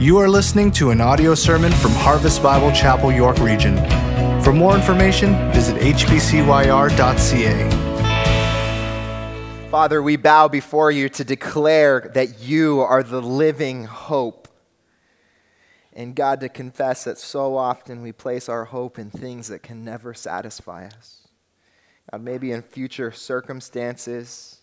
You are listening to an audio sermon from Harvest Bible Chapel, York Region. For more information, visit hbcyr.ca. Father, we bow before you to declare that you are the living hope. And God, to confess that so often we place our hope in things that can never satisfy us. God, maybe in future circumstances,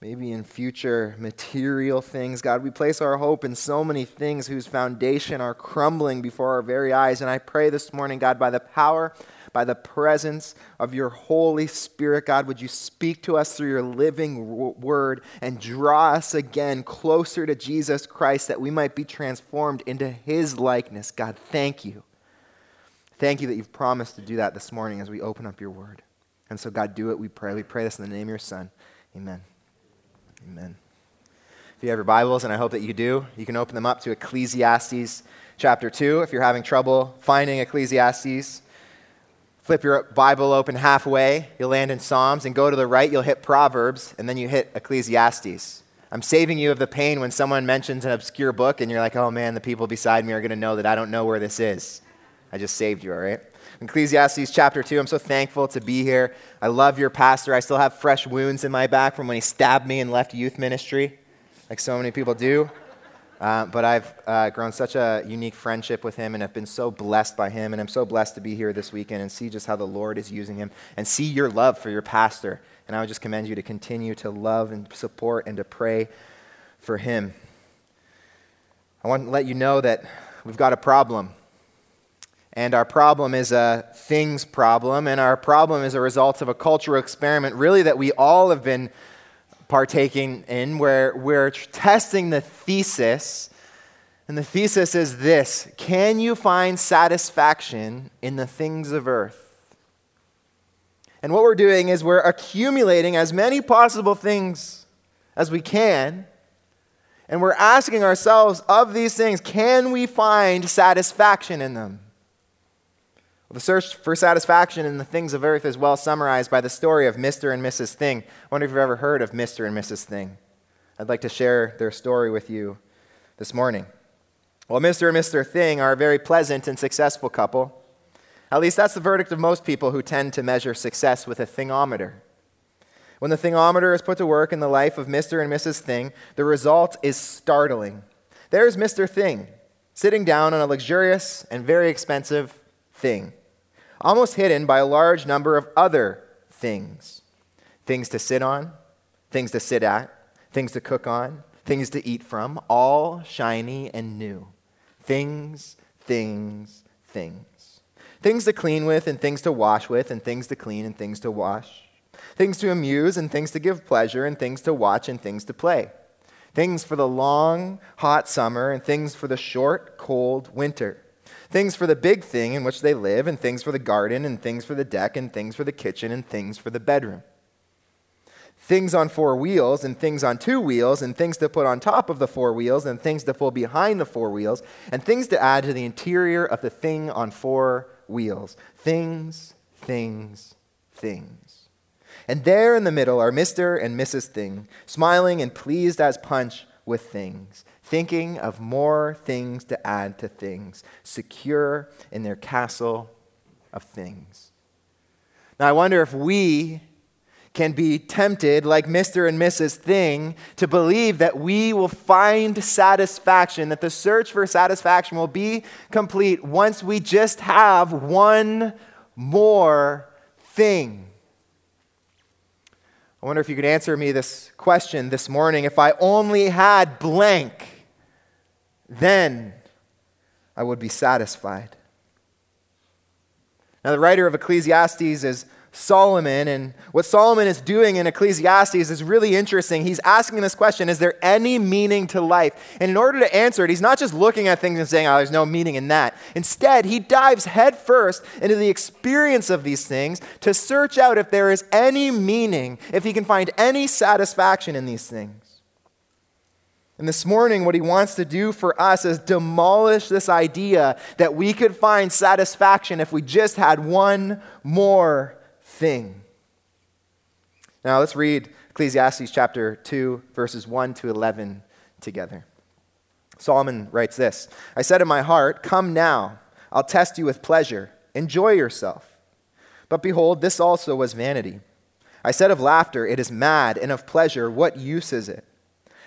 maybe in future material things. God, we place our hope in so many things whose foundation are crumbling before our very eyes. And I pray this morning, God, by the power, by the presence of your Holy Spirit, God, would you speak to us through your living word and draw us again closer to Jesus Christ that we might be transformed into his likeness. God, thank you. Thank you that you've promised to do that this morning as we open up your word. And so, God, do it, we pray. We pray this in the name of your Son. Amen. Amen. If you have your Bibles, and I hope that you do, you can open them up to Ecclesiastes chapter 2. If you're having trouble finding Ecclesiastes, flip your Bible open halfway, you'll land in Psalms, and go to the right, you'll hit Proverbs, and then you hit Ecclesiastes. I'm saving you of the pain when someone mentions an obscure book and you're like, oh man, the people beside me are going to know that I don't know where this is. I just saved you, all right? Ecclesiastes chapter 2. I'm so thankful to be here. I love your pastor. I still have fresh wounds in my back from when he stabbed me and left youth ministry, like so many people do. Uh, but I've uh, grown such a unique friendship with him and have been so blessed by him. And I'm so blessed to be here this weekend and see just how the Lord is using him and see your love for your pastor. And I would just commend you to continue to love and support and to pray for him. I want to let you know that we've got a problem. And our problem is a things problem, and our problem is a result of a cultural experiment, really, that we all have been partaking in, where we're testing the thesis. And the thesis is this Can you find satisfaction in the things of earth? And what we're doing is we're accumulating as many possible things as we can. And we're asking ourselves of these things, can we find satisfaction in them? The search for satisfaction in the things of earth is well summarized by the story of Mr. and Mrs. Thing. I wonder if you've ever heard of Mr. and Mrs. Thing. I'd like to share their story with you this morning. Well, Mr. and Mr. Thing are a very pleasant and successful couple. At least that's the verdict of most people who tend to measure success with a thingometer. When the thingometer is put to work in the life of Mr. and Mrs. Thing, the result is startling. There's Mr. Thing, sitting down on a luxurious and very expensive thing, almost hidden by a large number of other things things to sit on, things to sit at, things to cook on, things to eat from, all shiny and new. Things, things, things. Things to clean with, and things to wash with, and things to clean, and things to wash. Things to amuse, and things to give pleasure, and things to watch, and things to play. Things for the long, hot summer, and things for the short, cold winter things for the big thing in which they live, and things for the garden, and things for the deck, and things for the kitchen, and things for the bedroom. Things on four wheels, and things on two wheels, and things to put on top of the four wheels, and things to pull behind the four wheels, and things to add to the interior of the thing on four wheels. Things, things, things. And there in the middle are Mr. and Mrs. Thing, smiling and pleased as punch with things thinking of more things to add to things, secure in their castle of things. Now, I wonder if we can be tempted, like Mr. and Mrs. Thing, to believe that we will find satisfaction, that the search for satisfaction will be complete once we just have one more thing. I wonder if you could answer me this question this morning. If I only had blank, then I would be satisfied. Now, the writer of Ecclesiastes is Solomon, and what Solomon is doing in Ecclesiastes is really interesting. He's asking this question Is there any meaning to life? And in order to answer it, he's not just looking at things and saying, Oh, there's no meaning in that. Instead, he dives headfirst into the experience of these things to search out if there is any meaning, if he can find any satisfaction in these things. And this morning, what he wants to do for us is demolish this idea that we could find satisfaction if we just had one more thing. Now, let's read Ecclesiastes chapter 2, verses 1 to 11 together. Solomon writes this I said in my heart, Come now, I'll test you with pleasure. Enjoy yourself. But behold, this also was vanity. I said of laughter, It is mad, and of pleasure, what use is it?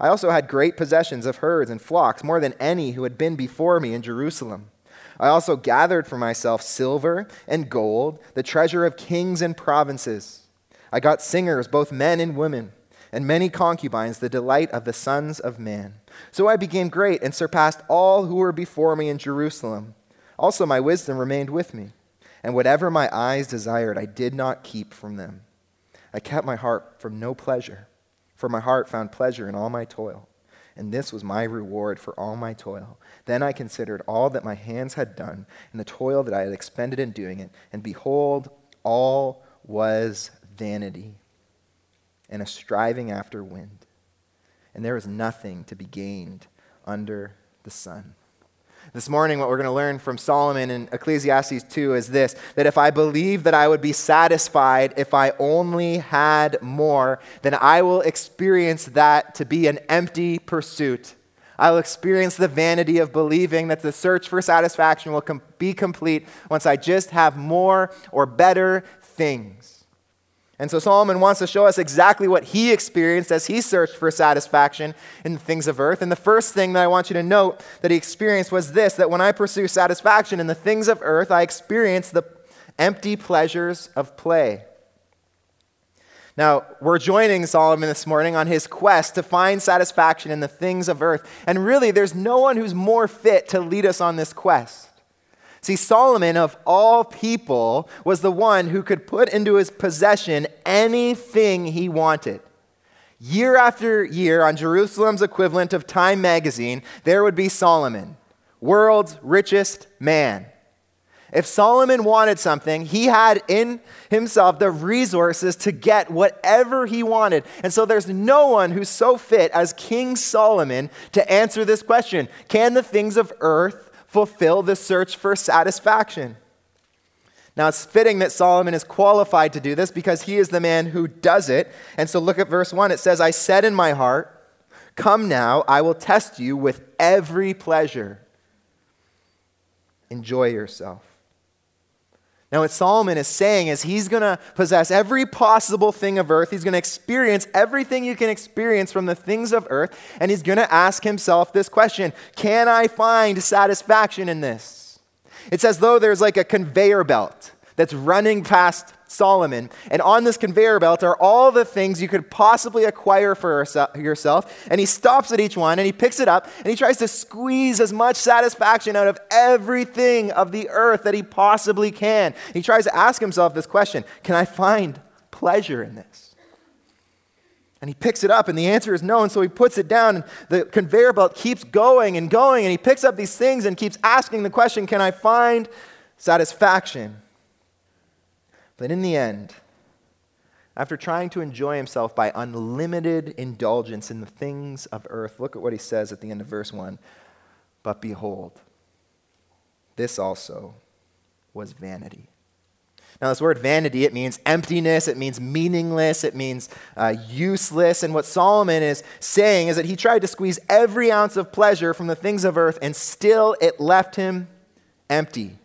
I also had great possessions of herds and flocks, more than any who had been before me in Jerusalem. I also gathered for myself silver and gold, the treasure of kings and provinces. I got singers, both men and women, and many concubines, the delight of the sons of man. So I became great and surpassed all who were before me in Jerusalem. Also, my wisdom remained with me, and whatever my eyes desired, I did not keep from them. I kept my heart from no pleasure, for my heart found pleasure in all my toil, and this was my reward for all my toil. Then I considered all that my hands had done, and the toil that I had expended in doing it, and behold, all was vanity and a striving after wind, and there was nothing to be gained under the sun. This morning, what we're going to learn from Solomon in Ecclesiastes 2 is this that if I believe that I would be satisfied if I only had more, then I will experience that to be an empty pursuit. I will experience the vanity of believing that the search for satisfaction will com- be complete once I just have more or better things. And so Solomon wants to show us exactly what he experienced as he searched for satisfaction in the things of earth. And the first thing that I want you to note that he experienced was this that when I pursue satisfaction in the things of earth, I experience the empty pleasures of play. Now, we're joining Solomon this morning on his quest to find satisfaction in the things of earth. And really, there's no one who's more fit to lead us on this quest. See, Solomon, of all people, was the one who could put into his possession anything he wanted. Year after year, on Jerusalem's equivalent of Time magazine, there would be Solomon, world's richest man. If Solomon wanted something, he had in himself the resources to get whatever he wanted. And so there's no one who's so fit as King Solomon to answer this question Can the things of earth fulfill the search for satisfaction. Now, it's fitting that Solomon is qualified to do this because he is the man who does it. And so look at verse 1. It says, I said in my heart, Come now, I will test you with every pleasure. Enjoy yourself. What Solomon is saying is he's going to possess every possible thing of earth. He's going to experience everything you can experience from the things of earth. And he's going to ask himself this question Can I find satisfaction in this? It's as though there's like a conveyor belt that's running past Solomon. And on this conveyor belt are all the things you could possibly acquire for yourself. And he stops at each one and he picks it up and he tries to squeeze as much satisfaction out of everything of the earth that he possibly can. He tries to ask himself this question Can I find pleasure in this? And he picks it up, and the answer is no. And so he puts it down, and the conveyor belt keeps going and going, and he picks up these things and keeps asking the question Can I find satisfaction? But in the end, after trying to enjoy himself by unlimited indulgence in the things of earth, look at what he says at the end of verse 1. But behold, this also was vanity. Now, this word vanity, it means emptiness, it means meaningless, it means uh, useless. And what Solomon is saying is that he tried to squeeze every ounce of pleasure from the things of earth, and still it left him empty.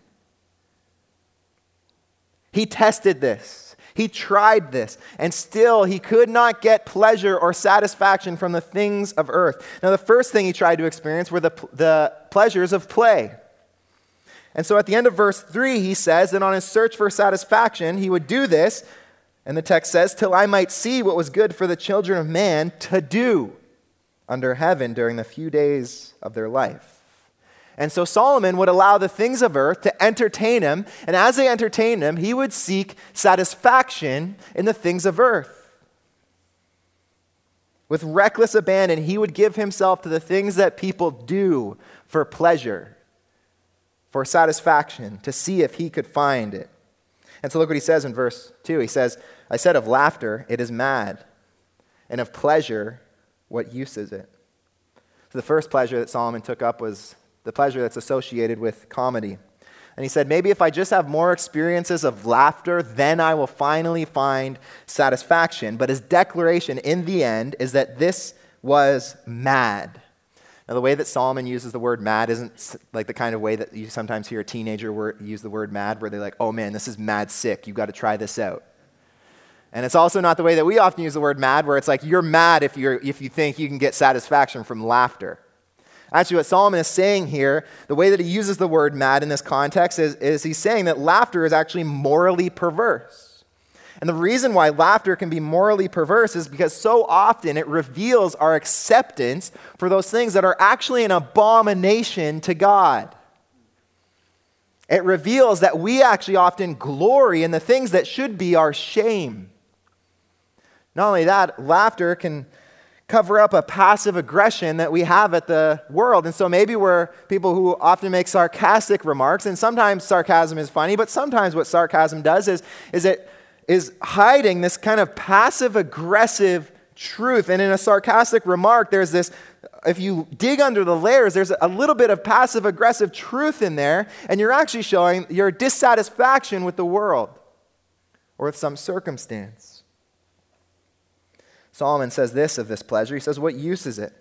He tested this. He tried this, and still he could not get pleasure or satisfaction from the things of earth. Now, the first thing he tried to experience were the, the pleasures of play. And so at the end of verse 3, he says that on his search for satisfaction, he would do this, and the text says, till I might see what was good for the children of man to do under heaven during the few days of their life. And so Solomon would allow the things of earth to entertain him, and as they entertained him, he would seek satisfaction in the things of earth. With reckless abandon, he would give himself to the things that people do for pleasure, for satisfaction, to see if he could find it. And so look what he says in verse 2. He says, I said of laughter, it is mad, and of pleasure, what use is it? So the first pleasure that Solomon took up was the pleasure that's associated with comedy. And he said, maybe if I just have more experiences of laughter, then I will finally find satisfaction. But his declaration in the end is that this was mad. Now, the way that Solomon uses the word mad isn't like the kind of way that you sometimes hear a teenager use the word mad, where they're like, oh man, this is mad sick. You've got to try this out. And it's also not the way that we often use the word mad, where it's like you're mad if, you're, if you think you can get satisfaction from laughter. Actually, what Solomon is saying here, the way that he uses the word mad in this context, is, is he's saying that laughter is actually morally perverse. And the reason why laughter can be morally perverse is because so often it reveals our acceptance for those things that are actually an abomination to God. It reveals that we actually often glory in the things that should be our shame. Not only that, laughter can cover up a passive aggression that we have at the world. And so maybe we're people who often make sarcastic remarks, and sometimes sarcasm is funny, but sometimes what sarcasm does is, is it is hiding this kind of passive aggressive truth. And in a sarcastic remark, there's this, if you dig under the layers, there's a little bit of passive aggressive truth in there, and you're actually showing your dissatisfaction with the world or with some circumstance. Solomon says this of this pleasure. He says, What use is it?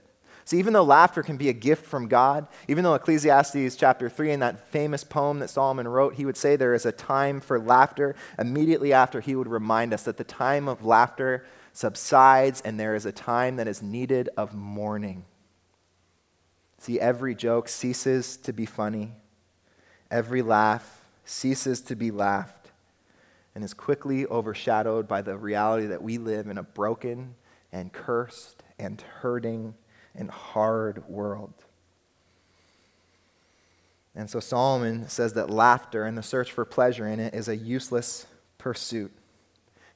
See, even though laughter can be a gift from God, even though Ecclesiastes chapter 3, in that famous poem that Solomon wrote, he would say there is a time for laughter. Immediately after, he would remind us that the time of laughter subsides and there is a time that is needed of mourning. See, every joke ceases to be funny, every laugh ceases to be laughed, and is quickly overshadowed by the reality that we live in a broken and cursed and hurting and hard world. And so Solomon says that laughter and the search for pleasure in it is a useless pursuit.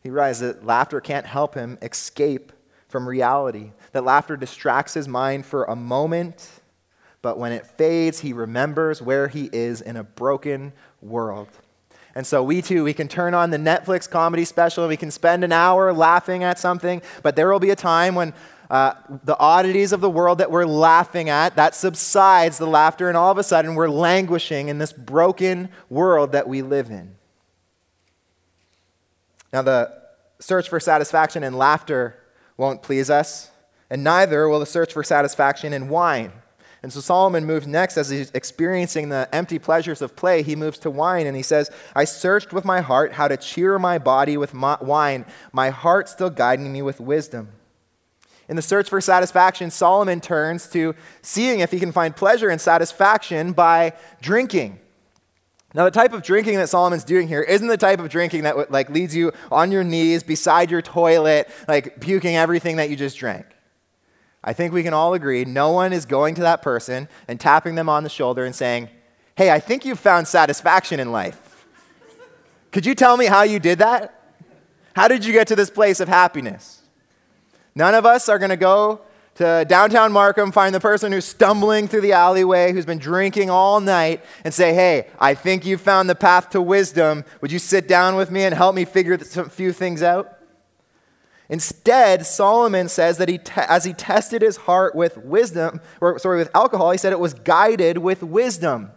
He realizes that laughter can't help him escape from reality, that laughter distracts his mind for a moment, but when it fades, he remembers where he is in a broken world. And so we too, we can turn on the Netflix comedy special and we can spend an hour laughing at something, but there will be a time when uh, the oddities of the world that we're laughing at, that subsides the laughter, and all of a sudden we're languishing in this broken world that we live in. Now, the search for satisfaction in laughter won't please us, and neither will the search for satisfaction in wine. And so Solomon moves next as he's experiencing the empty pleasures of play. He moves to wine and he says, I searched with my heart how to cheer my body with my wine, my heart still guiding me with wisdom. In the search for satisfaction, Solomon turns to seeing if he can find pleasure and satisfaction by drinking. Now, the type of drinking that Solomon's doing here isn't the type of drinking that like leads you on your knees beside your toilet, like puking everything that you just drank. I think we can all agree no one is going to that person and tapping them on the shoulder and saying, Hey, I think you've found satisfaction in life. Could you tell me how you did that? How did you get to this place of happiness? None of us are going to go to downtown Markham, find the person who's stumbling through the alleyway, who's been drinking all night, and say, Hey, I think you've found the path to wisdom. Would you sit down with me and help me figure a few things out? Instead, Solomon says that he te- as he tested his heart with wisdom, or sorry, with alcohol, he said it was guided with wisdom.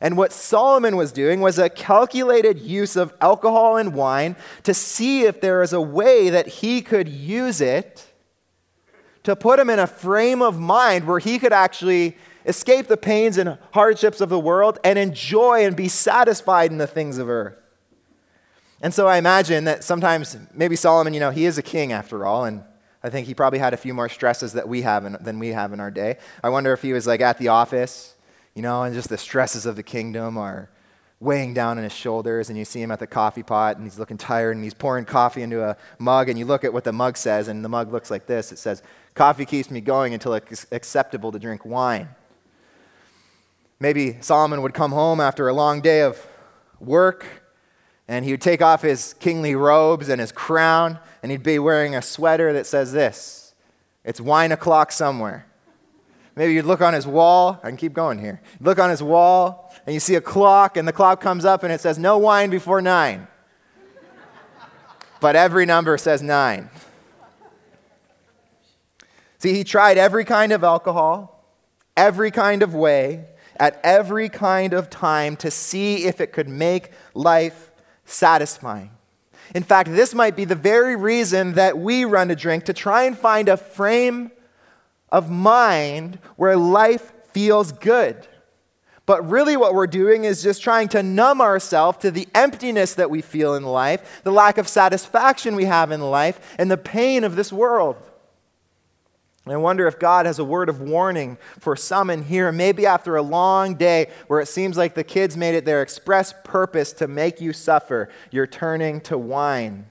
And what Solomon was doing was a calculated use of alcohol and wine to see if there is a way that he could use it to put him in a frame of mind where he could actually escape the pains and hardships of the world and enjoy and be satisfied in the things of earth. And so I imagine that sometimes, maybe Solomon, you know, he is a king after all, and I think he probably had a few more stresses that we have in, than we have in our day. I wonder if he was like at the office, you know, and just the stresses of the kingdom are weighing down on his shoulders, and you see him at the coffee pot, and he's looking tired, and he's pouring coffee into a mug, and you look at what the mug says, and the mug looks like this it says, Coffee keeps me going until it's acceptable to drink wine. Maybe Solomon would come home after a long day of work and he would take off his kingly robes and his crown, and he'd be wearing a sweater that says this It's wine o'clock somewhere. Maybe you'd look on his wall. I can keep going here. Look on his wall and you see a clock, and the clock comes up and it says, No wine before nine. but every number says nine. See, he tried every kind of alcohol, every kind of way, at every kind of time to see if it could make life satisfying. In fact, this might be the very reason that we run to drink to try and find a frame of mind where life feels good. But really, what we're doing is just trying to numb ourselves to the emptiness that we feel in life, the lack of satisfaction we have in life, and the pain of this world. I wonder if God has a word of warning for some in here, maybe after a long day where it seems like the kids made it their express purpose to make you suffer, you're turning to wine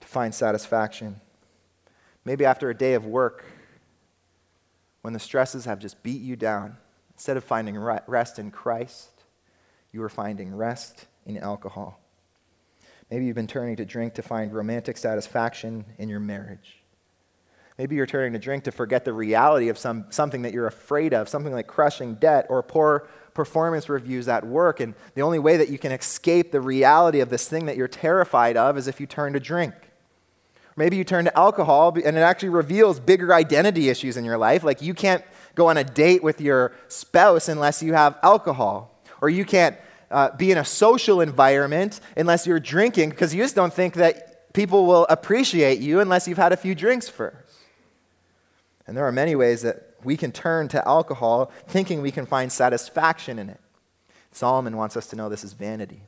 to find satisfaction. Maybe after a day of work, when the stresses have just beat you down, instead of finding rest in Christ, you are finding rest in alcohol. Maybe you've been turning to drink to find romantic satisfaction in your marriage. Maybe you're turning to drink to forget the reality of some, something that you're afraid of, something like crushing debt or poor performance reviews at work. And the only way that you can escape the reality of this thing that you're terrified of is if you turn to drink. Maybe you turn to alcohol and it actually reveals bigger identity issues in your life. Like you can't go on a date with your spouse unless you have alcohol. Or you can't uh, be in a social environment unless you're drinking because you just don't think that people will appreciate you unless you've had a few drinks first. And there are many ways that we can turn to alcohol thinking we can find satisfaction in it. Solomon wants us to know this is vanity.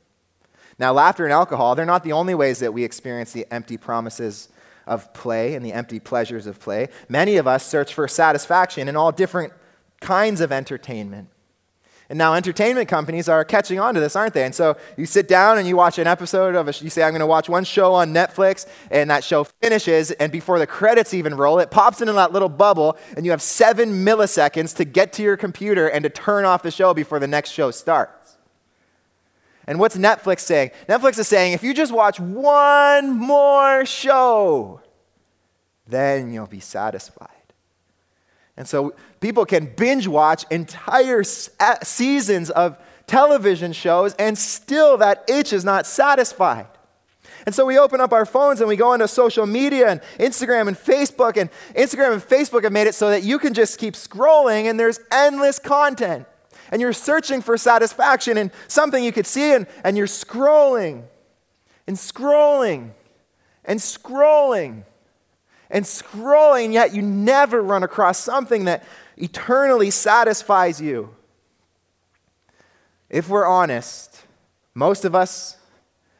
Now, laughter and alcohol, they're not the only ways that we experience the empty promises of play and the empty pleasures of play. Many of us search for satisfaction in all different kinds of entertainment. And now entertainment companies are catching on to this, aren't they? And so you sit down and you watch an episode of a, you say, I'm going to watch one show on Netflix, and that show finishes, and before the credits even roll, it pops into that little bubble, and you have seven milliseconds to get to your computer and to turn off the show before the next show starts. And what's Netflix saying? Netflix is saying, if you just watch one more show, then you'll be satisfied. And so people can binge watch entire uh, seasons of television shows, and still that itch is not satisfied. And so we open up our phones and we go into social media and Instagram and Facebook. And Instagram and Facebook have made it so that you can just keep scrolling and there's endless content. And you're searching for satisfaction in something you could see, and, and you're scrolling and scrolling and scrolling and scrolling, yet you never run across something that eternally satisfies you. If we're honest, most of us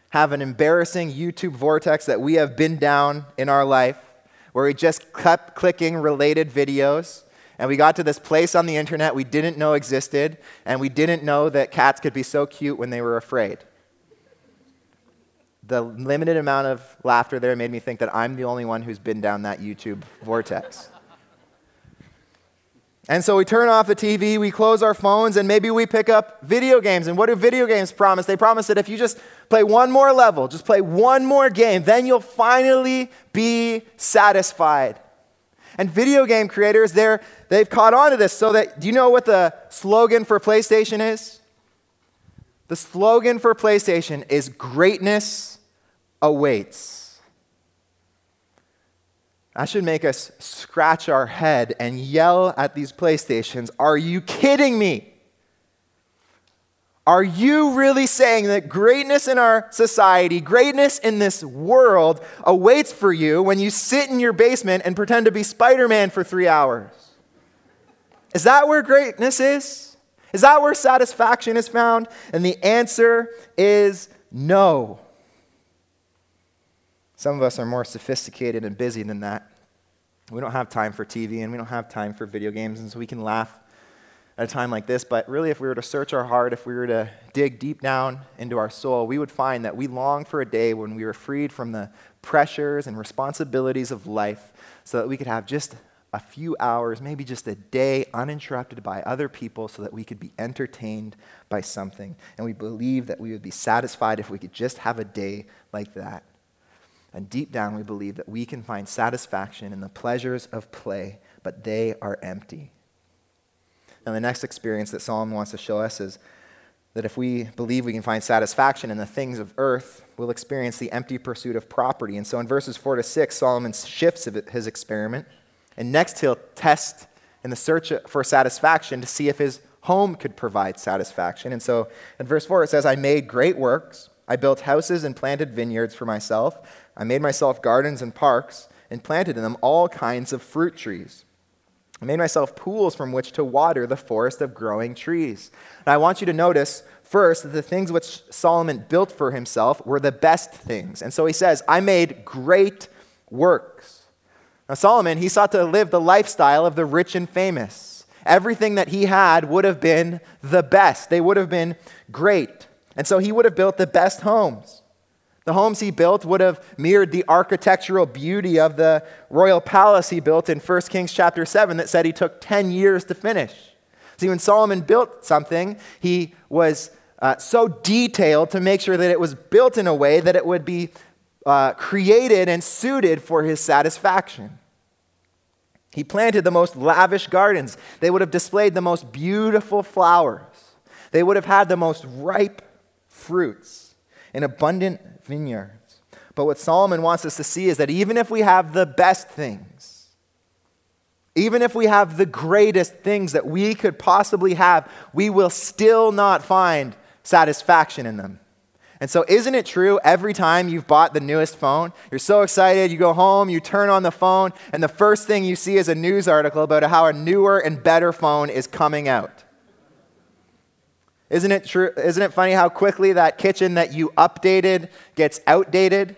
have an embarrassing YouTube vortex that we have been down in our life where we just kept clicking related videos and we got to this place on the internet we didn't know existed and we didn't know that cats could be so cute when they were afraid the limited amount of laughter there made me think that I'm the only one who's been down that YouTube vortex. And so we turn off the TV, we close our phones, and maybe we pick up video games. And what do video games promise? They promise that if you just play one more level, just play one more game, then you'll finally be satisfied. And video game creators, they're, they've caught on to this so that, do you know what the slogan for PlayStation is? The slogan for PlayStation is greatness awaits. That should make us scratch our head and yell at these PlayStations Are you kidding me? Are you really saying that greatness in our society, greatness in this world, awaits for you when you sit in your basement and pretend to be Spider Man for three hours? Is that where greatness is? Is that where satisfaction is found? And the answer is no. Some of us are more sophisticated and busy than that. We don't have time for TV and we don't have time for video games, and so we can laugh at a time like this. But really, if we were to search our heart, if we were to dig deep down into our soul, we would find that we long for a day when we were freed from the pressures and responsibilities of life so that we could have just a few hours, maybe just a day, uninterrupted by other people so that we could be entertained by something. And we believe that we would be satisfied if we could just have a day like that. And deep down, we believe that we can find satisfaction in the pleasures of play, but they are empty. Now, the next experience that Solomon wants to show us is that if we believe we can find satisfaction in the things of earth, we'll experience the empty pursuit of property. And so in verses 4 to 6, Solomon shifts his experiment. And next, he'll test in the search for satisfaction to see if his home could provide satisfaction. And so in verse 4, it says, I made great works. I built houses and planted vineyards for myself. I made myself gardens and parks and planted in them all kinds of fruit trees. I made myself pools from which to water the forest of growing trees. And I want you to notice first that the things which Solomon built for himself were the best things. And so he says, I made great works. Now, Solomon, he sought to live the lifestyle of the rich and famous. Everything that he had would have been the best, they would have been great. And so he would have built the best homes. The homes he built would have mirrored the architectural beauty of the royal palace he built in 1 Kings chapter 7 that said he took 10 years to finish. See, when Solomon built something, he was uh, so detailed to make sure that it was built in a way that it would be uh, created and suited for his satisfaction. He planted the most lavish gardens. They would have displayed the most beautiful flowers. They would have had the most ripe fruits and abundant vineyards. But what Solomon wants us to see is that even if we have the best things, even if we have the greatest things that we could possibly have, we will still not find satisfaction in them. And so, isn't it true every time you've bought the newest phone? You're so excited, you go home, you turn on the phone, and the first thing you see is a news article about how a newer and better phone is coming out. Isn't it true? Isn't it funny how quickly that kitchen that you updated gets outdated?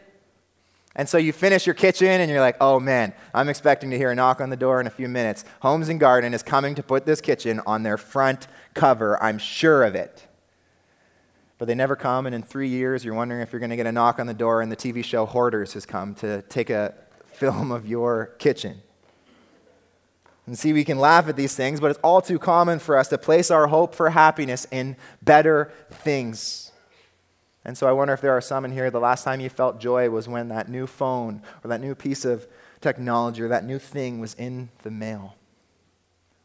And so you finish your kitchen and you're like, oh man, I'm expecting to hear a knock on the door in a few minutes. Homes and Garden is coming to put this kitchen on their front cover. I'm sure of it. But they never come, and in three years, you're wondering if you're going to get a knock on the door, and the TV show Hoarders has come to take a film of your kitchen. And see, we can laugh at these things, but it's all too common for us to place our hope for happiness in better things. And so I wonder if there are some in here, the last time you felt joy was when that new phone or that new piece of technology or that new thing was in the mail.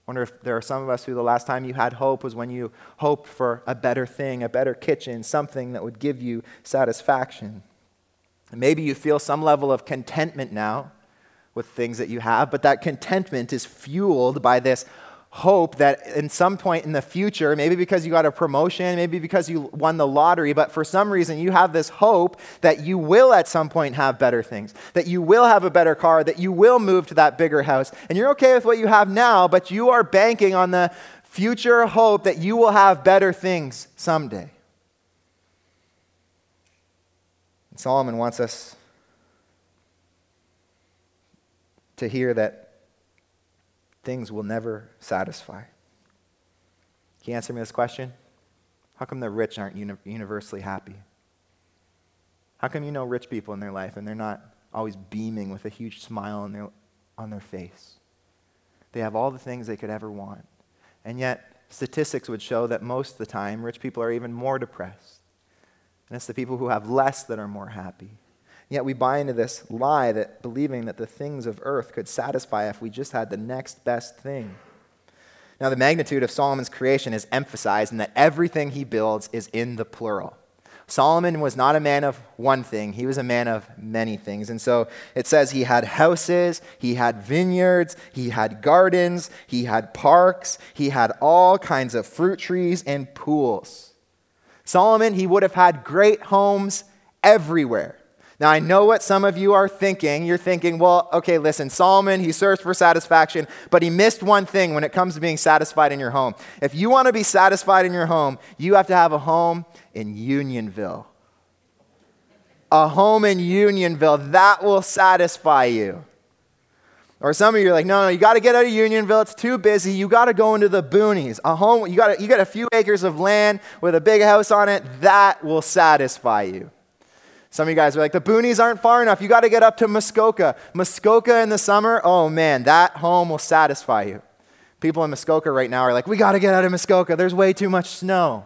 I wonder if there are some of us who the last time you had hope was when you hoped for a better thing, a better kitchen, something that would give you satisfaction. And maybe you feel some level of contentment now with things that you have, but that contentment is fueled by this hope that in some point in the future, maybe because you got a promotion, maybe because you won the lottery, but for some reason you have this hope that you will at some point have better things, that you will have a better car, that you will move to that bigger house. And you're okay with what you have now, but you are banking on the future hope that you will have better things someday. Solomon wants us to hear that things will never satisfy. Can you answer me this question? How come the rich aren't uni- universally happy? How come you know rich people in their life and they're not always beaming with a huge smile on their, on their face? They have all the things they could ever want. And yet, statistics would show that most of the time, rich people are even more depressed. And it's the people who have less that are more happy. Yet we buy into this lie that believing that the things of earth could satisfy if we just had the next best thing. Now, the magnitude of Solomon's creation is emphasized in that everything he builds is in the plural. Solomon was not a man of one thing, he was a man of many things. And so it says he had houses, he had vineyards, he had gardens, he had parks, he had all kinds of fruit trees and pools. Solomon, he would have had great homes everywhere. Now, I know what some of you are thinking. You're thinking, well, okay, listen, Solomon, he searched for satisfaction, but he missed one thing when it comes to being satisfied in your home. If you want to be satisfied in your home, you have to have a home in Unionville. A home in Unionville, that will satisfy you. Or some of you are like, no, no, you got to get out of Unionville. It's too busy. You got to go into the boonies. A home, you got you got a few acres of land with a big house on it. That will satisfy you. Some of you guys are like, the boonies aren't far enough. You got to get up to Muskoka. Muskoka in the summer, oh man, that home will satisfy you. People in Muskoka right now are like, we got to get out of Muskoka. There's way too much snow.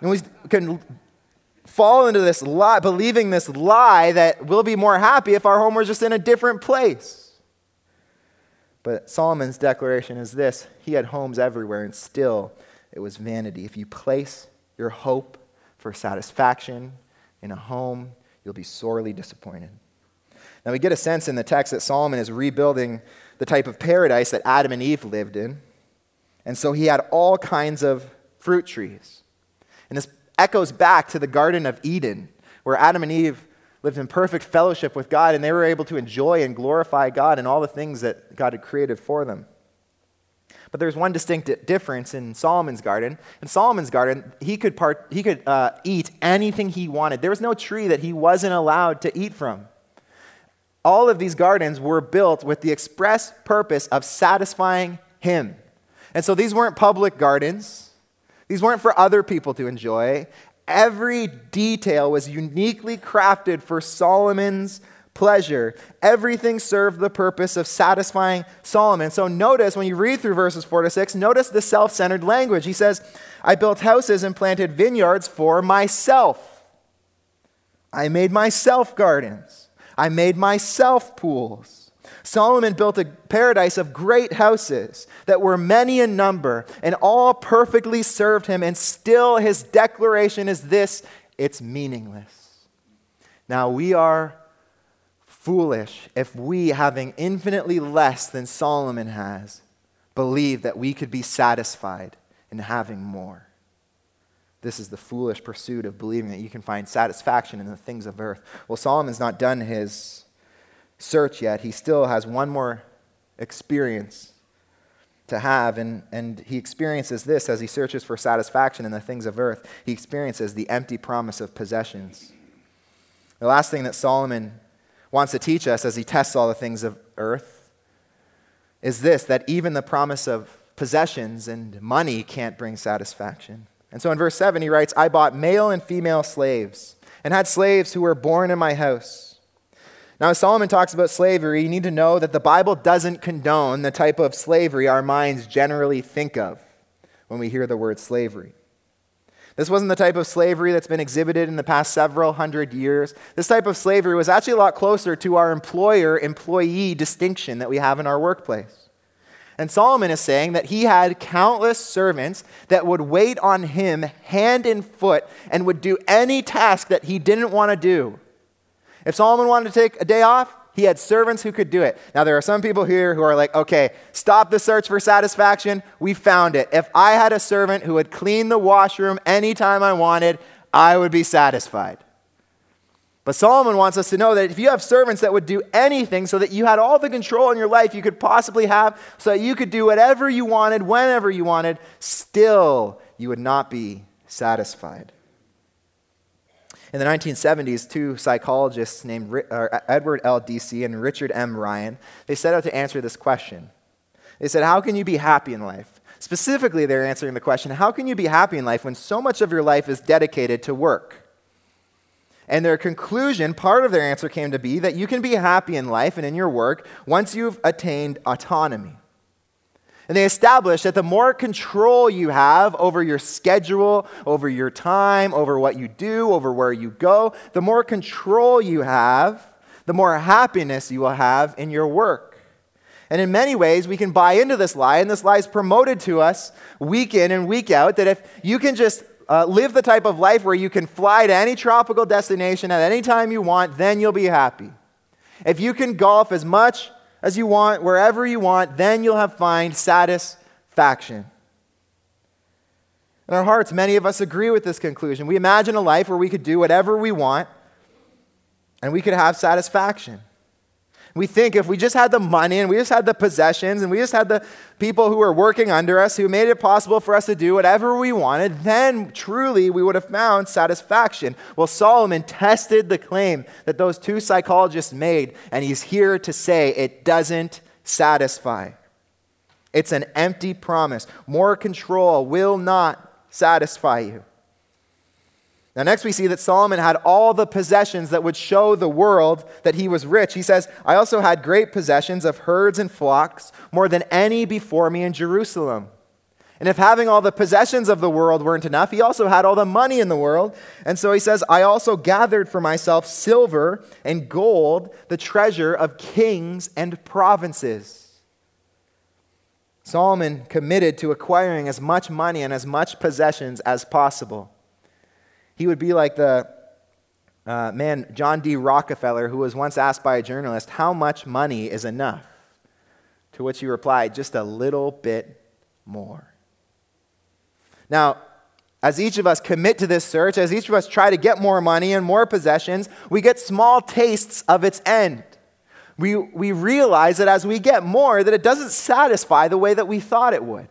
And we can fall into this lie, believing this lie that we'll be more happy if our home was just in a different place. But Solomon's declaration is this he had homes everywhere, and still it was vanity. If you place your hope for satisfaction in a home, you'll be sorely disappointed. Now, we get a sense in the text that Solomon is rebuilding the type of paradise that Adam and Eve lived in. And so he had all kinds of fruit trees. And this echoes back to the Garden of Eden, where Adam and Eve lived in perfect fellowship with God and they were able to enjoy and glorify God and all the things that God had created for them. But there's one distinct difference in Solomon's garden. In Solomon's garden, he could, part, he could uh, eat anything he wanted. There was no tree that he wasn't allowed to eat from. All of these gardens were built with the express purpose of satisfying him. And so these weren't public gardens. These weren't for other people to enjoy. Every detail was uniquely crafted for Solomon's pleasure. Everything served the purpose of satisfying Solomon. So notice when you read through verses 4 to 6, notice the self centered language. He says, I built houses and planted vineyards for myself. I made myself gardens. I made myself pools. Solomon built a paradise of great houses that were many in number, and all perfectly served him, and still his declaration is this it's meaningless. Now we are foolish if we, having infinitely less than Solomon has, believe that we could be satisfied in having more. This is the foolish pursuit of believing that you can find satisfaction in the things of earth. Well, Solomon's not done his search yet. He still has one more experience to have, and, and he experiences this as he searches for satisfaction in the things of earth. He experiences the empty promise of possessions. The last thing that Solomon wants to teach us as he tests all the things of earth is this that even the promise of possessions and money can't bring satisfaction. And so in verse 7, he writes, I bought male and female slaves and had slaves who were born in my house. Now, as Solomon talks about slavery, you need to know that the Bible doesn't condone the type of slavery our minds generally think of when we hear the word slavery. This wasn't the type of slavery that's been exhibited in the past several hundred years. This type of slavery was actually a lot closer to our employer employee distinction that we have in our workplace. And Solomon is saying that he had countless servants that would wait on him hand and foot and would do any task that he didn't want to do if Solomon wanted to take a day off, he had servants who could do it. Now, there are some people here who are like, okay, stop the search for satisfaction. We found it. If I had a servant who would clean the washroom anytime I wanted, I would be satisfied. But Solomon wants us to know that if you have servants that would do anything so that you had all the control in your life you could possibly have, so that you could do whatever you wanted, whenever you wanted, still you would not be satisfied. In the 1970s, two psychologists named Edward L. Deci and Richard M. Ryan, they set out to answer this question. They said, how can you be happy in life? Specifically, they're answering the question, how can you be happy in life when so much of your life is dedicated to work? And their conclusion, part of their answer came to be that you can be happy in life and in your work once you've attained autonomy. And they established that the more control you have over your schedule, over your time, over what you do, over where you go, the more control you have, the more happiness you will have in your work. And in many ways, we can buy into this lie, and this lie is promoted to us week in and week out that if you can just uh, live the type of life where you can fly to any tropical destination at any time you want, then you'll be happy. If you can golf as much as you want, wherever you want, then you'll have find satisfaction. In our hearts, many of us agree with this conclusion. We imagine a life where we could do whatever we want and we could have satisfaction. We think if we just had the money and we just had the possessions and we just had the people who were working under us who made it possible for us to do whatever we wanted, then truly we would have found satisfaction. Well, Solomon tested the claim that those two psychologists made, and he's here to say it doesn't satisfy. It's an empty promise. More control will not satisfy you. Now, next we see that Solomon had all the possessions that would show the world that he was rich. He says, I also had great possessions of herds and flocks, more than any before me in Jerusalem. And if having all the possessions of the world weren't enough, he also had all the money in the world. And so he says, I also gathered for myself silver and gold, the treasure of kings and provinces. Solomon committed to acquiring as much money and as much possessions as possible. He would be like the uh, man, John D. Rockefeller, who was once asked by a journalist, How much money is enough? To which he replied, Just a little bit more. Now, as each of us commit to this search, as each of us try to get more money and more possessions, we get small tastes of its end. We, we realize that as we get more, that it doesn't satisfy the way that we thought it would.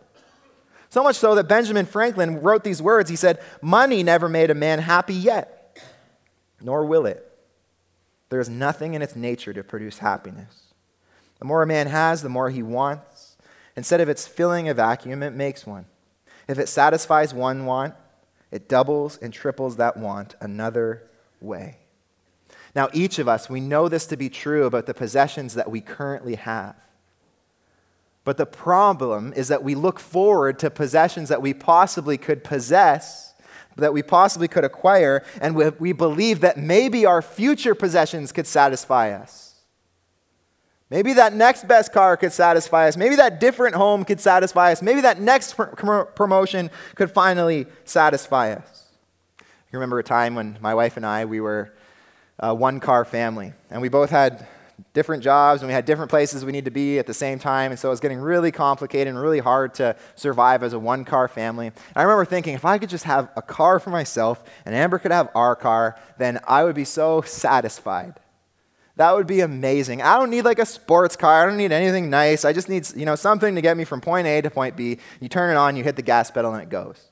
So much so that Benjamin Franklin wrote these words. He said, Money never made a man happy yet, nor will it. There is nothing in its nature to produce happiness. The more a man has, the more he wants. Instead of its filling a vacuum, it makes one. If it satisfies one want, it doubles and triples that want another way. Now, each of us, we know this to be true about the possessions that we currently have. But the problem is that we look forward to possessions that we possibly could possess, that we possibly could acquire, and we, we believe that maybe our future possessions could satisfy us. Maybe that next best car could satisfy us. Maybe that different home could satisfy us. Maybe that next pr- promotion could finally satisfy us. I remember a time when my wife and I, we were a one car family, and we both had different jobs and we had different places we need to be at the same time. And so it was getting really complicated and really hard to survive as a one car family. And I remember thinking, if I could just have a car for myself and Amber could have our car, then I would be so satisfied. That would be amazing. I don't need like a sports car. I don't need anything nice. I just need, you know, something to get me from point A to point B. You turn it on, you hit the gas pedal, and it goes.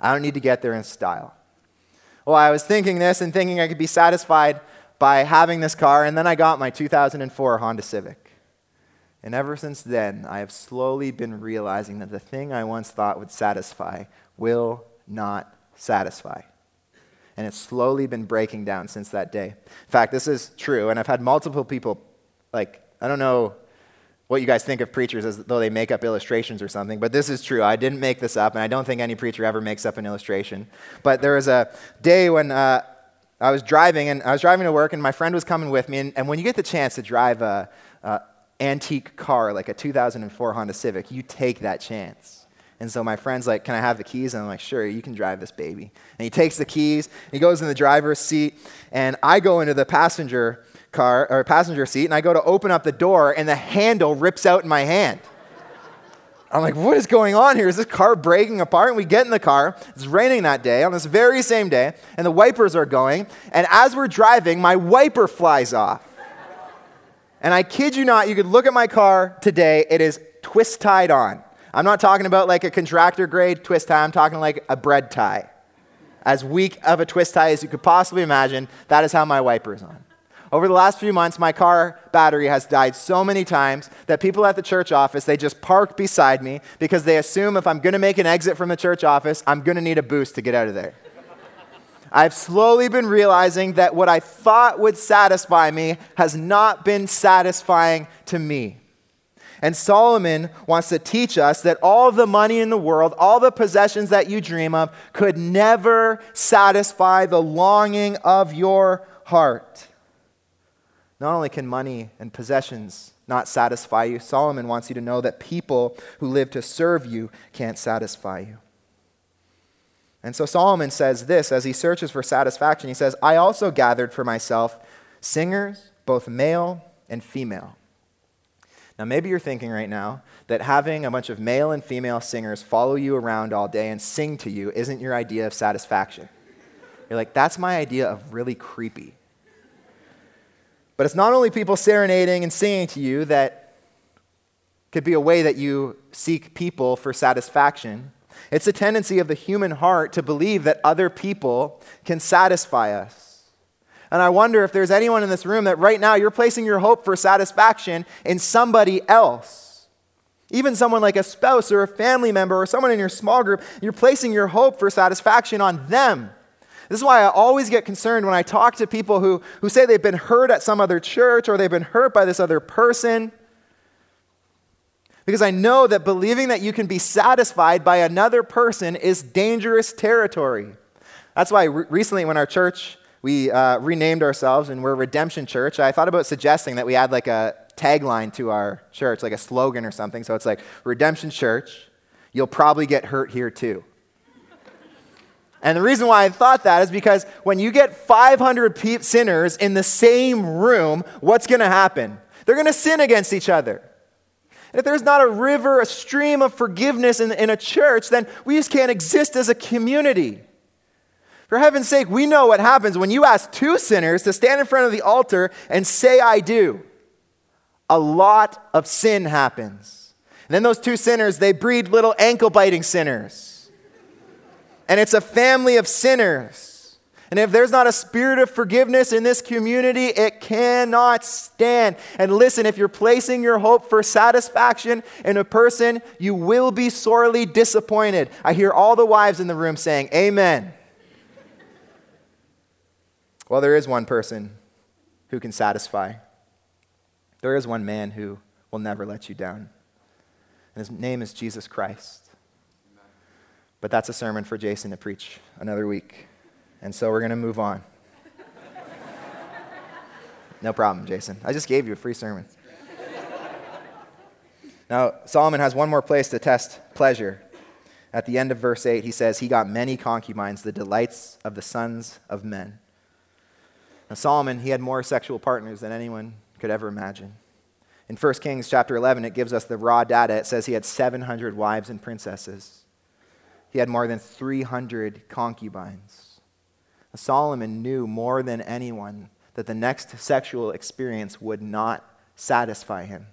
I don't need to get there in style. Well, I was thinking this and thinking I could be satisfied by having this car, and then I got my 2004 Honda Civic. And ever since then, I have slowly been realizing that the thing I once thought would satisfy will not satisfy and it's slowly been breaking down since that day. In fact, this is true, and I've had multiple people, like, I don't know what you guys think of preachers as though they make up illustrations or something, but this is true. I didn't make this up, and I don't think any preacher ever makes up an illustration. But there was a day when uh, I was driving, and I was driving to work, and my friend was coming with me, and, and when you get the chance to drive a, a antique car like a 2004 Honda Civic, you take that chance. And so my friend's like, Can I have the keys? And I'm like, Sure, you can drive this baby. And he takes the keys, he goes in the driver's seat, and I go into the passenger car or passenger seat, and I go to open up the door, and the handle rips out in my hand. I'm like, what is going on here? Is this car breaking apart? And we get in the car. It's raining that day on this very same day, and the wipers are going. And as we're driving, my wiper flies off. And I kid you not, you could look at my car today, it is twist tied on. I'm not talking about like a contractor grade twist tie, I'm talking like a bread tie. As weak of a twist tie as you could possibly imagine, that is how my wiper is on. Over the last few months, my car battery has died so many times that people at the church office, they just park beside me because they assume if I'm going to make an exit from the church office, I'm going to need a boost to get out of there. I've slowly been realizing that what I thought would satisfy me has not been satisfying to me. And Solomon wants to teach us that all the money in the world, all the possessions that you dream of, could never satisfy the longing of your heart. Not only can money and possessions not satisfy you, Solomon wants you to know that people who live to serve you can't satisfy you. And so Solomon says this as he searches for satisfaction. He says, I also gathered for myself singers, both male and female. Now, maybe you're thinking right now that having a bunch of male and female singers follow you around all day and sing to you isn't your idea of satisfaction. You're like, that's my idea of really creepy. But it's not only people serenading and singing to you that could be a way that you seek people for satisfaction. It's a tendency of the human heart to believe that other people can satisfy us. And I wonder if there's anyone in this room that right now you're placing your hope for satisfaction in somebody else. Even someone like a spouse or a family member or someone in your small group, you're placing your hope for satisfaction on them. This is why I always get concerned when I talk to people who, who say they've been hurt at some other church or they've been hurt by this other person. Because I know that believing that you can be satisfied by another person is dangerous territory. That's why re- recently, when our church, we uh, renamed ourselves and we're Redemption Church, I thought about suggesting that we add like a tagline to our church, like a slogan or something. So it's like, Redemption Church, you'll probably get hurt here too. And the reason why I thought that is because when you get 500 pe- sinners in the same room, what's going to happen? They're going to sin against each other. And if there's not a river, a stream of forgiveness in, in a church, then we just can't exist as a community. For heaven's sake, we know what happens when you ask two sinners to stand in front of the altar and say, I do. A lot of sin happens. And then those two sinners, they breed little ankle biting sinners and it's a family of sinners. And if there's not a spirit of forgiveness in this community, it cannot stand. And listen, if you're placing your hope for satisfaction in a person, you will be sorely disappointed. I hear all the wives in the room saying, Amen. well, there is one person who can satisfy. There is one man who will never let you down. And his name is Jesus Christ. But that's a sermon for Jason to preach another week. And so we're going to move on. no problem, Jason. I just gave you a free sermon. Now, Solomon has one more place to test pleasure. At the end of verse 8, he says, He got many concubines, the delights of the sons of men. Now, Solomon, he had more sexual partners than anyone could ever imagine. In 1 Kings chapter 11, it gives us the raw data. It says he had 700 wives and princesses. He had more than 300 concubines. Solomon knew more than anyone that the next sexual experience would not satisfy him.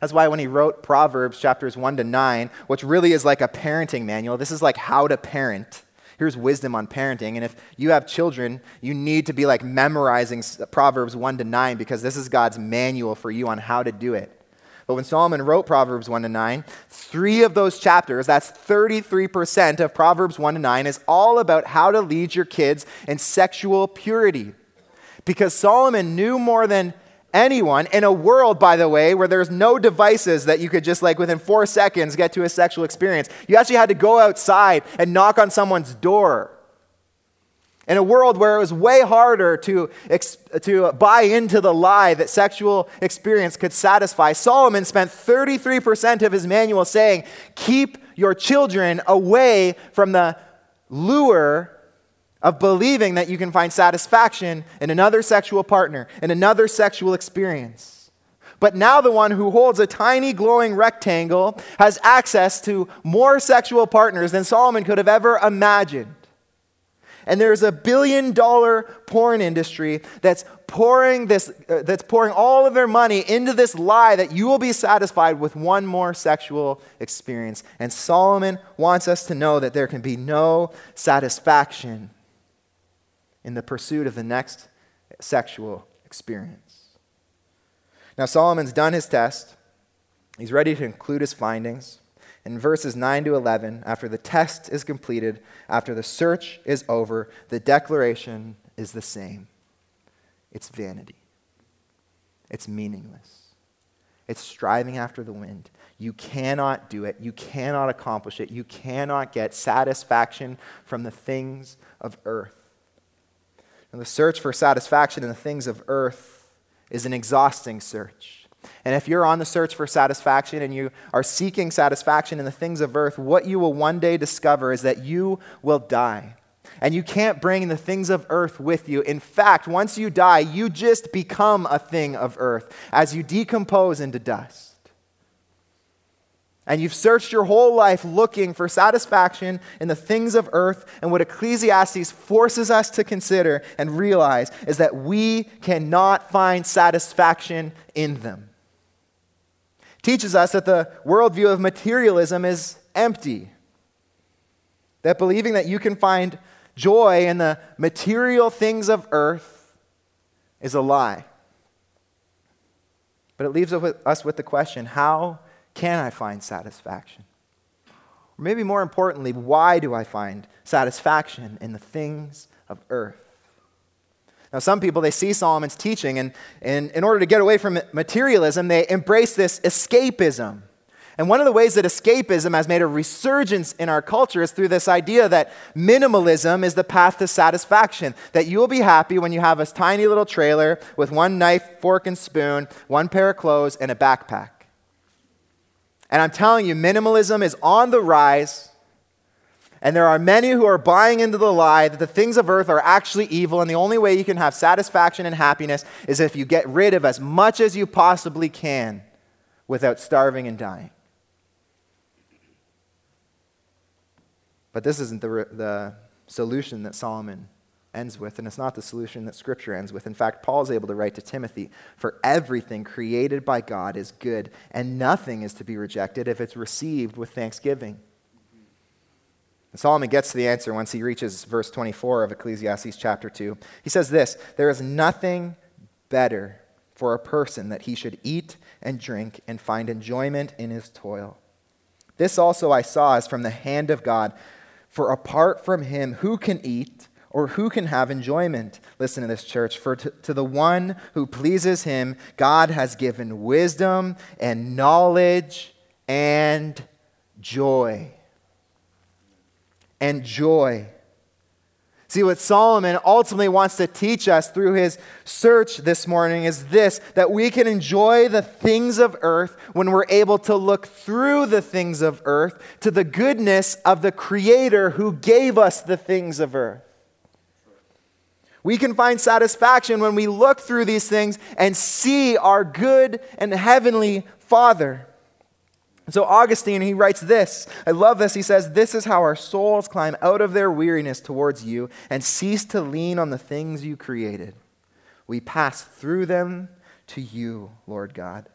That's why when he wrote Proverbs chapters 1 to 9, which really is like a parenting manual, this is like how to parent. Here's wisdom on parenting. And if you have children, you need to be like memorizing Proverbs 1 to 9 because this is God's manual for you on how to do it. But when Solomon wrote Proverbs 1 to 9, three of those chapters, that's 33% of Proverbs 1 to 9, is all about how to lead your kids in sexual purity. Because Solomon knew more than anyone in a world, by the way, where there's no devices that you could just like within four seconds get to a sexual experience. You actually had to go outside and knock on someone's door. In a world where it was way harder to, to buy into the lie that sexual experience could satisfy, Solomon spent 33% of his manual saying, Keep your children away from the lure of believing that you can find satisfaction in another sexual partner, in another sexual experience. But now the one who holds a tiny glowing rectangle has access to more sexual partners than Solomon could have ever imagined. And there's a billion dollar porn industry that's pouring, this, uh, that's pouring all of their money into this lie that you will be satisfied with one more sexual experience. And Solomon wants us to know that there can be no satisfaction in the pursuit of the next sexual experience. Now, Solomon's done his test, he's ready to conclude his findings in verses 9 to 11, after the test is completed, after the search is over, the declaration is the same it's vanity, it's meaningless, it's striving after the wind. You cannot do it. You cannot accomplish it. You cannot get satisfaction from the things of earth. And the search for satisfaction in the things of earth is an exhausting search. And if you're on the search for satisfaction and you are seeking satisfaction in the things of earth, what you will one day discover is that you will die. And you can't bring the things of earth with you. In fact, once you die, you just become a thing of earth as you decompose into dust. And you've searched your whole life looking for satisfaction in the things of earth. And what Ecclesiastes forces us to consider and realize is that we cannot find satisfaction in them teaches us that the worldview of materialism is empty. That believing that you can find joy in the material things of earth is a lie. But it leaves us with the question how can I find satisfaction? Or maybe more importantly, why do I find satisfaction in the things of earth? Now, some people, they see Solomon's teaching, and, and in order to get away from materialism, they embrace this escapism. And one of the ways that escapism has made a resurgence in our culture is through this idea that minimalism is the path to satisfaction. That you will be happy when you have a tiny little trailer with one knife, fork, and spoon, one pair of clothes, and a backpack. And I'm telling you, minimalism is on the rise. And there are many who are buying into the lie that the things of earth are actually evil, and the only way you can have satisfaction and happiness is if you get rid of as much as you possibly can without starving and dying. But this isn't the, the solution that Solomon ends with, and it's not the solution that Scripture ends with. In fact, Paul is able to write to Timothy For everything created by God is good, and nothing is to be rejected if it's received with thanksgiving. And Solomon gets to the answer once he reaches verse 24 of Ecclesiastes chapter 2. He says this There is nothing better for a person that he should eat and drink and find enjoyment in his toil. This also I saw is from the hand of God. For apart from him, who can eat or who can have enjoyment? Listen to this, church. For to, to, the one who pleases him, God has given wisdom and knowledge and joy. And joy. See, what Solomon ultimately wants to teach us through his search this morning is this that we can enjoy the things of earth when we're able to look through the things of earth to the goodness of the Creator who gave us the things of earth. We can find satisfaction when we look through these things and see our good and heavenly Father. So Augustine, he writes this. I love this. He says, This is how our souls climb out of their weariness towards you and cease to lean on the things you created. We pass through them to you, Lord God,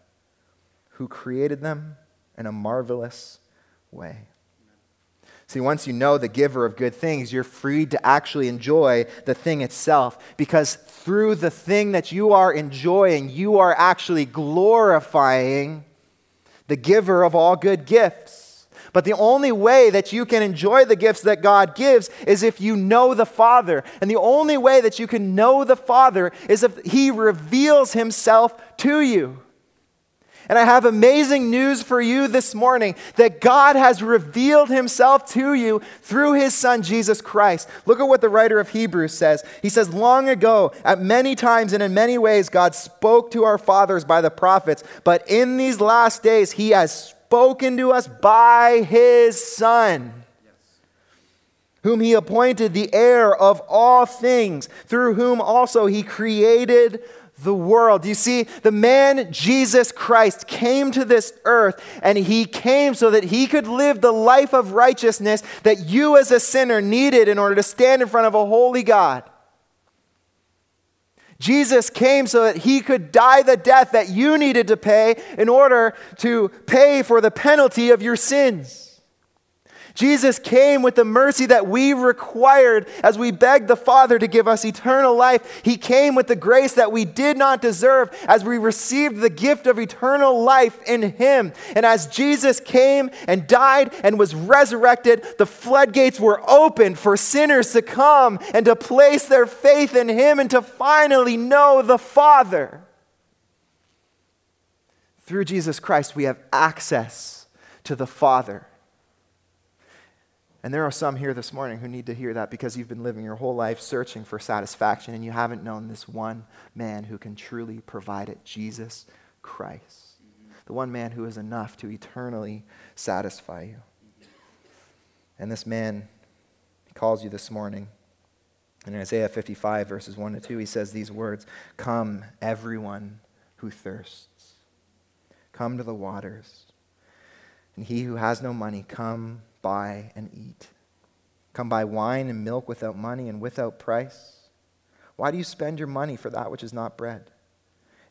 who created them in a marvelous way. See, once you know the giver of good things, you're free to actually enjoy the thing itself because through the thing that you are enjoying, you are actually glorifying the giver of all good gifts. But the only way that you can enjoy the gifts that God gives is if you know the Father. And the only way that you can know the Father is if He reveals Himself to you. And I have amazing news for you this morning that God has revealed himself to you through his son Jesus Christ. Look at what the writer of Hebrews says. He says, Long ago, at many times and in many ways, God spoke to our fathers by the prophets, but in these last days, he has spoken to us by his son whom he appointed the heir of all things, through whom also he created the world. You see, the man Jesus Christ came to this earth and he came so that he could live the life of righteousness that you as a sinner needed in order to stand in front of a holy God. Jesus came so that he could die the death that you needed to pay in order to pay for the penalty of your sins. Jesus came with the mercy that we required as we begged the Father to give us eternal life. He came with the grace that we did not deserve as we received the gift of eternal life in Him. And as Jesus came and died and was resurrected, the floodgates were opened for sinners to come and to place their faith in Him and to finally know the Father. Through Jesus Christ, we have access to the Father. And there are some here this morning who need to hear that because you've been living your whole life searching for satisfaction and you haven't known this one man who can truly provide it Jesus Christ. The one man who is enough to eternally satisfy you. And this man calls you this morning. In Isaiah 55, verses 1 to 2, he says these words Come, everyone who thirsts, come to the waters. And he who has no money, come buy and eat. Come buy wine and milk without money and without price. Why do you spend your money for that which is not bread,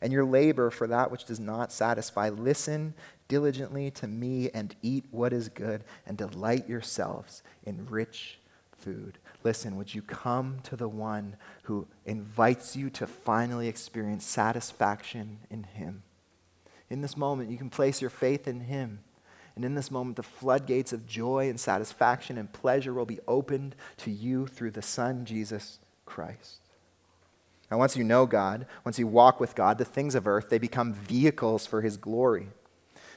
and your labor for that which does not satisfy? Listen diligently to me and eat what is good, and delight yourselves in rich food. Listen, would you come to the one who invites you to finally experience satisfaction in him? In this moment, you can place your faith in him and in this moment, the floodgates of joy and satisfaction and pleasure will be opened to you through the Son, Jesus Christ. Now, once you know God, once you walk with God, the things of earth, they become vehicles for His glory.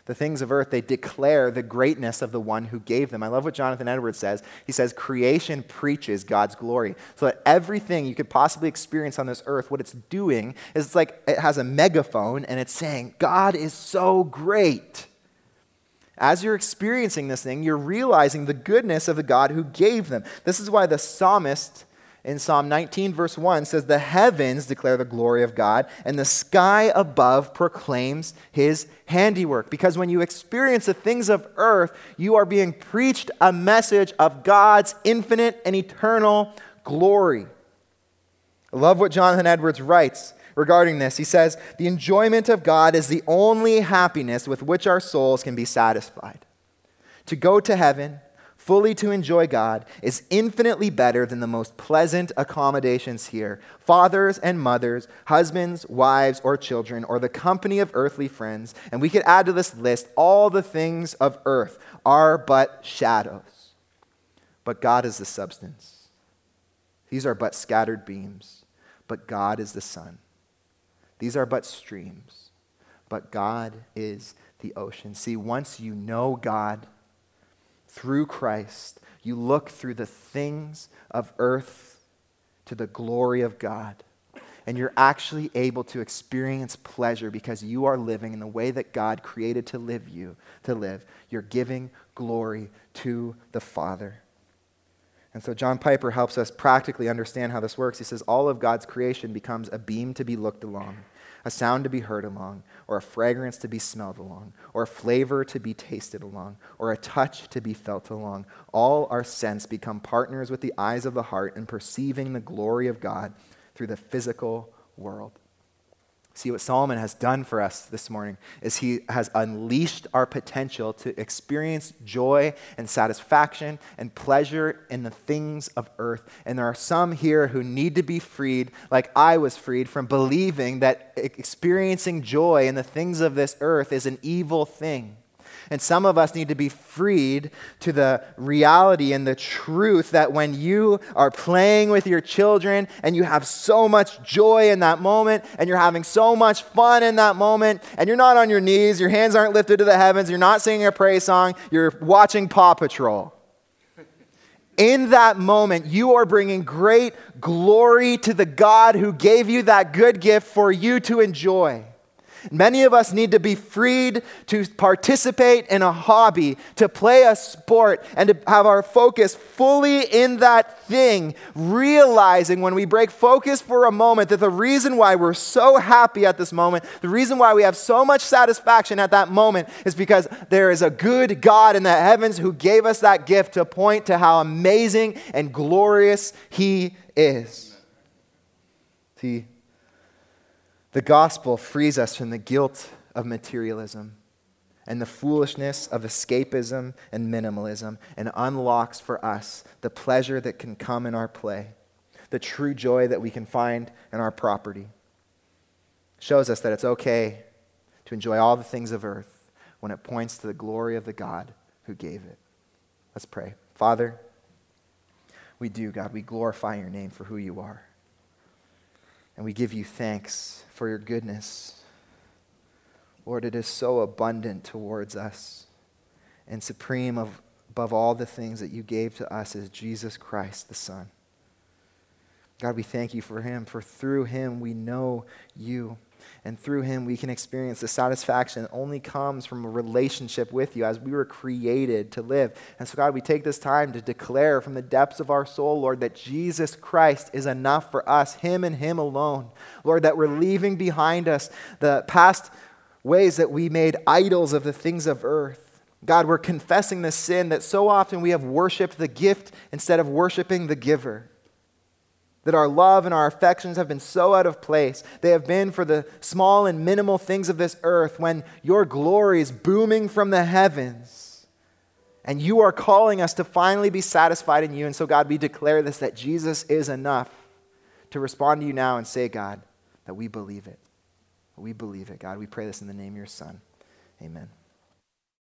The things of earth, they declare the greatness of the one who gave them. I love what Jonathan Edwards says. He says, Creation preaches God's glory. So that everything you could possibly experience on this earth, what it's doing is it's like it has a megaphone and it's saying, God is so great. As you're experiencing this thing, you're realizing the goodness of the God who gave them. This is why the psalmist in Psalm 19, verse 1 says, The heavens declare the glory of God, and the sky above proclaims his handiwork. Because when you experience the things of earth, you are being preached a message of God's infinite and eternal glory. I love what Jonathan Edwards writes regarding this. He says, The enjoyment of God is the only happiness with which our souls can be satisfied. To go to heaven, fully to enjoy God is infinitely better than the most pleasant accommodations here. Fathers and mothers, husbands, wives, or children, or the company of earthly friends. And we could add to this list all the things of earth are but shadows. But God is the substance. These are but scattered beams, but God is the sun. These are but streams, but God is the ocean. See, once you know God, through Christ, you look through the things of earth to the glory of God. And you're actually able to experience pleasure because you are living in the way that God created to live you to live. You're giving glory to the Father. And so John Piper helps us practically understand how this works. He says all of God's creation becomes a beam to be looked along a sound to be heard along, or a fragrance to be smelled along, or a flavor to be tasted along, or a touch to be felt along. All our sense become partners with the eyes of the heart in perceiving the glory of God through the physical world. See, what Solomon has done for us this morning is he has unleashed our potential to experience joy and satisfaction and pleasure in the things of earth. And there are some here who need to be freed, like I was freed, from believing that experiencing joy in the things of this earth is an evil thing. And some of us need to be freed to the reality and the truth that when you are playing with your children and you have so much joy in that moment and you're having so much fun in that moment and you're not on your knees, your hands aren't lifted to the heavens, you're not singing a praise song, you're watching Paw Patrol. In that moment, you are bringing great glory to the God who gave you that good gift for you to enjoy. Many of us need to be freed to participate in a hobby, to play a sport, and to have our focus fully in that thing, realizing when we break focus for a moment that the reason why we're so happy at this moment, the reason why we have so much satisfaction at that moment is because there is a good God in the heavens who gave us that gift to point to how amazing and glorious He is. See, the gospel frees us from the guilt of materialism and the foolishness of escapism and minimalism and unlocks for us the pleasure that can come in our play, the true joy that we can find in our property. Shows us that it's okay to enjoy all the things of earth when it points to the glory of the God who gave it. Let's pray. Father, we do, God. We glorify your name for who you are. And we give you thanks for your goodness. Lord, it is so abundant towards us. And supreme of, above all the things that you gave to us is Jesus Christ, the Son. God, we thank you for him, for through him we know you. And through him, we can experience the satisfaction that only comes from a relationship with you as we were created to live. And so, God, we take this time to declare from the depths of our soul, Lord, that Jesus Christ is enough for us, him and him alone. Lord, that we're leaving behind us the past ways that we made idols of the things of earth. God, we're confessing the sin that so often we have worshiped the gift instead of worshiping the giver. That our love and our affections have been so out of place. They have been for the small and minimal things of this earth when your glory is booming from the heavens. And you are calling us to finally be satisfied in you. And so, God, we declare this that Jesus is enough to respond to you now and say, God, that we believe it. We believe it, God. We pray this in the name of your Son. Amen.